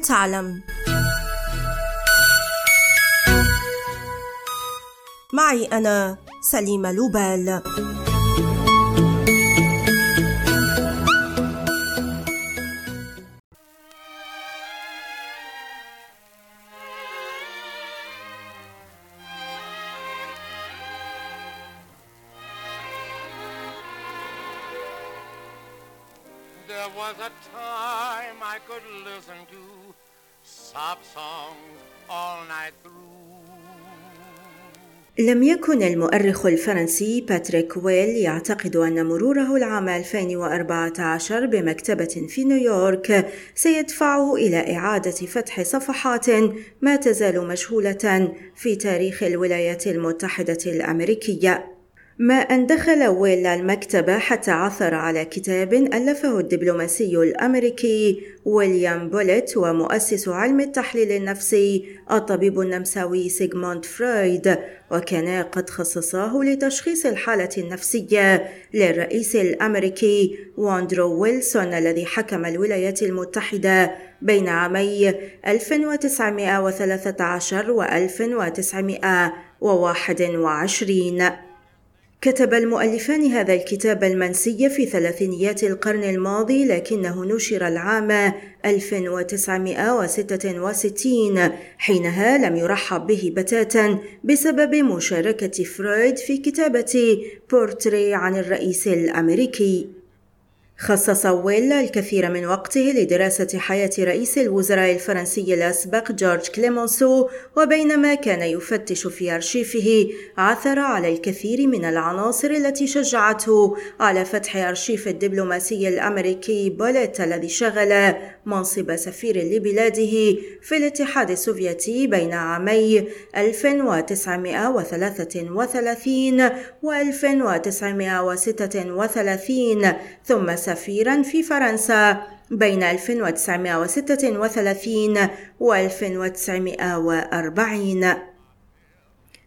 ولتعلم معي أنا سليمة لوبال There was a time I could listen to soft songs all night through. لم يكن المؤرخ الفرنسي باتريك ويل يعتقد أن مروره العام 2014 بمكتبة في نيويورك سيدفعه إلى إعادة فتح صفحات ما تزال مجهولة في تاريخ الولايات المتحدة الأمريكية. ما أن دخل ويل المكتبة حتى عثر على كتاب ألفه الدبلوماسي الأمريكي ويليام بوليت ومؤسس علم التحليل النفسي الطبيب النمساوي سيغموند فرويد وكان قد خصصاه لتشخيص الحالة النفسية للرئيس الأمريكي وودرو ويلسون الذي حكم الولايات المتحدة بين عامي 1913 و 1921 كتب المؤلفان هذا الكتاب المنسي في ثلاثينيات القرن الماضي لكنه نشر العام 1966 حينها لم يرحب به بتاتا بسبب مشاركة فرويد في كتابة بورتري عن الرئيس الأمريكي. خصص ويل الكثير من وقته لدراسة حياة رئيس الوزراء الفرنسي الأسبق جورج كليمونسو وبينما كان يفتش في أرشيفه عثر على الكثير من العناصر التي شجعته على فتح أرشيف الدبلوماسي الأمريكي بوليت الذي شغل منصب سفير لبلاده في الاتحاد السوفيتي بين عامي 1933 و 1936 ثم سفيرا في فرنسا بين 1936 و 1940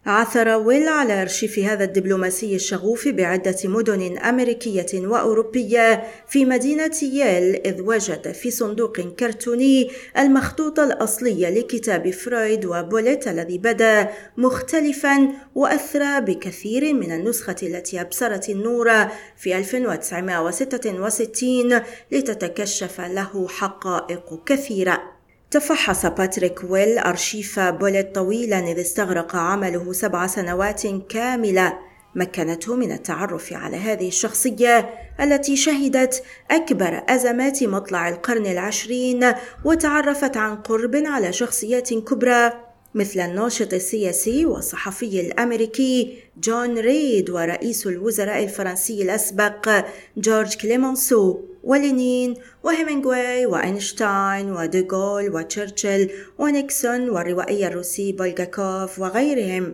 عثر ويل على أرشيف هذا الدبلوماسي الشغوف بعدة مدن أمريكية وأوروبية في مدينة ييل إذ وجد في صندوق كرتوني المخطوط الأصلي لكتاب فرويد وبوليت الذي بدا مختلفا وأثرى بكثير من النسخة التي أبصرت النور في 1966 لتتكشف له حقائق كثيرة. تفحص باتريك ويل أرشيف بوليت طويلا إذ استغرق عمله سبع سنوات كاملة. مكنته من التعرف على هذه الشخصية التي شهدت أكبر أزمات مطلع القرن العشرين وتعرفت عن قرب على شخصيات كبرى مثل الناشط السياسي والصحفي الأمريكي جون ريد ورئيس الوزراء الفرنسي الأسبق جورج كليمونسو ولينين وهيمنغواي وأينشتاين وديغول وتشرشل ونيكسون والروائي الروسي بولغاكوف وغيرهم.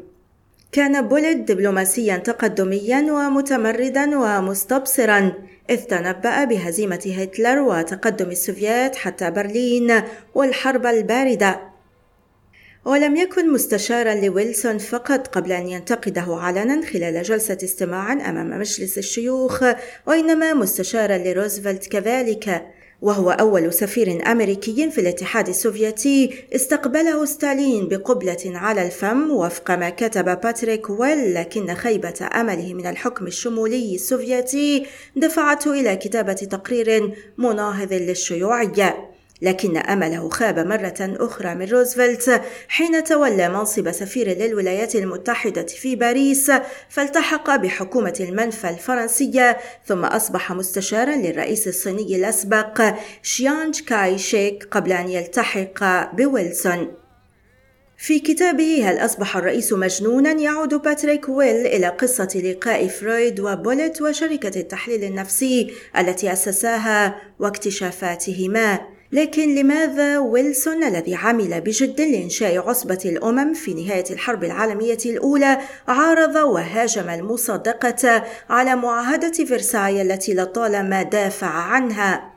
كان بوليت دبلوماسيا تقدميا ومتمردا ومستبصرا إذ تنبأ بهزيمة هتلر وتقدم السوفيات حتى برلين والحرب الباردة. ولم يكن مستشارا لويلسون فقط قبل أن ينتقده علنا خلال جلسة استماع أمام مجلس الشيوخ وإنما مستشارا لروزفلت كذلك. وهو أول سفير أمريكي في الاتحاد السوفيتي استقبله ستالين بقبلة على الفم وفق ما كتب باتريك ويل لكن خيبة أمله من الحكم الشمولي السوفيتي دفعته إلى كتابة تقرير مناهض للشيوعية. لكن أمله خاب مرة أخرى من روزفلت حين تولى منصب سفير للولايات المتحدة في باريس فالتحق بحكومة المنفى الفرنسية ثم أصبح مستشارا للرئيس الصيني الأسبق شيانج كاي شيك قبل أن يلتحق بويلسون. في كتابه هل أصبح الرئيس مجنونا؟ يعود باتريك ويل إلى قصة لقاء فرويد وبوليت وشركة التحليل النفسي التي أسساها واكتشافاتهما. لكن لماذا ويلسون الذي عمل بجد لإنشاء عصبة الأمم في نهاية الحرب العالمية الأولى عارض وهاجم المصادقة على معاهدة فرساي التي لطالما دافع عنها؟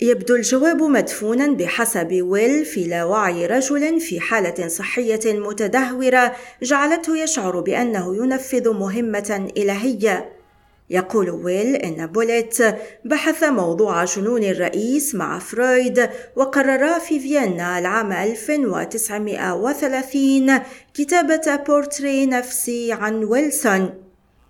يبدو الجواب مدفونا بحسب ويل في لا وعي رجل في حالة صحية متدهورة جعلته يشعر بأنه ينفذ مهمة إلهية. يقول ويل إن بوليت بحث موضوع جنون الرئيس مع فرويد وقررا في فيينا العام 1930 كتابة بورتريه نفسي عن ويلسون.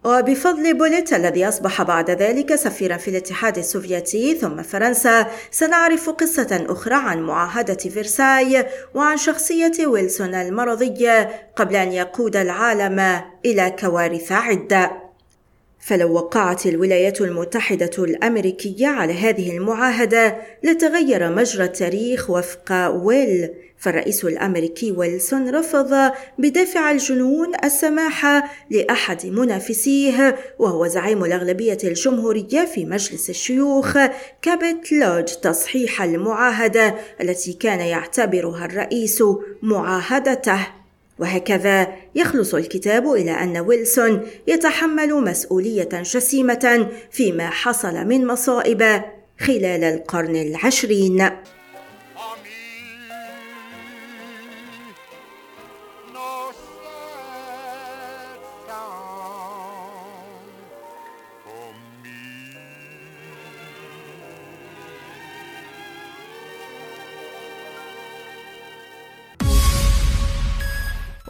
وبفضل بوليت الذي أصبح بعد ذلك سفيرا في الاتحاد السوفيتي ثم فرنسا سنعرف قصة أخرى عن معاهدة فرساي وعن شخصية ويلسون المرضية قبل أن يقود العالم إلى كوارث عدة. فلو وقعت الولايات المتحدة الأمريكية على هذه المعاهدة لتغير مجرى التاريخ وفق ويل فالرئيس الأمريكي ويلسون رفض بدافع الجنون السماح لأحد منافسيه وهو زعيم الأغلبية الجمهورية في مجلس الشيوخ كابت لودج تصحيح المعاهدة التي كان يعتبرها الرئيس معاهدته. وهكذا يخلص الكتاب إلى أن ويلسون يتحمل مسؤولية جسيمة فيما حصل من مصائب خلال القرن العشرين.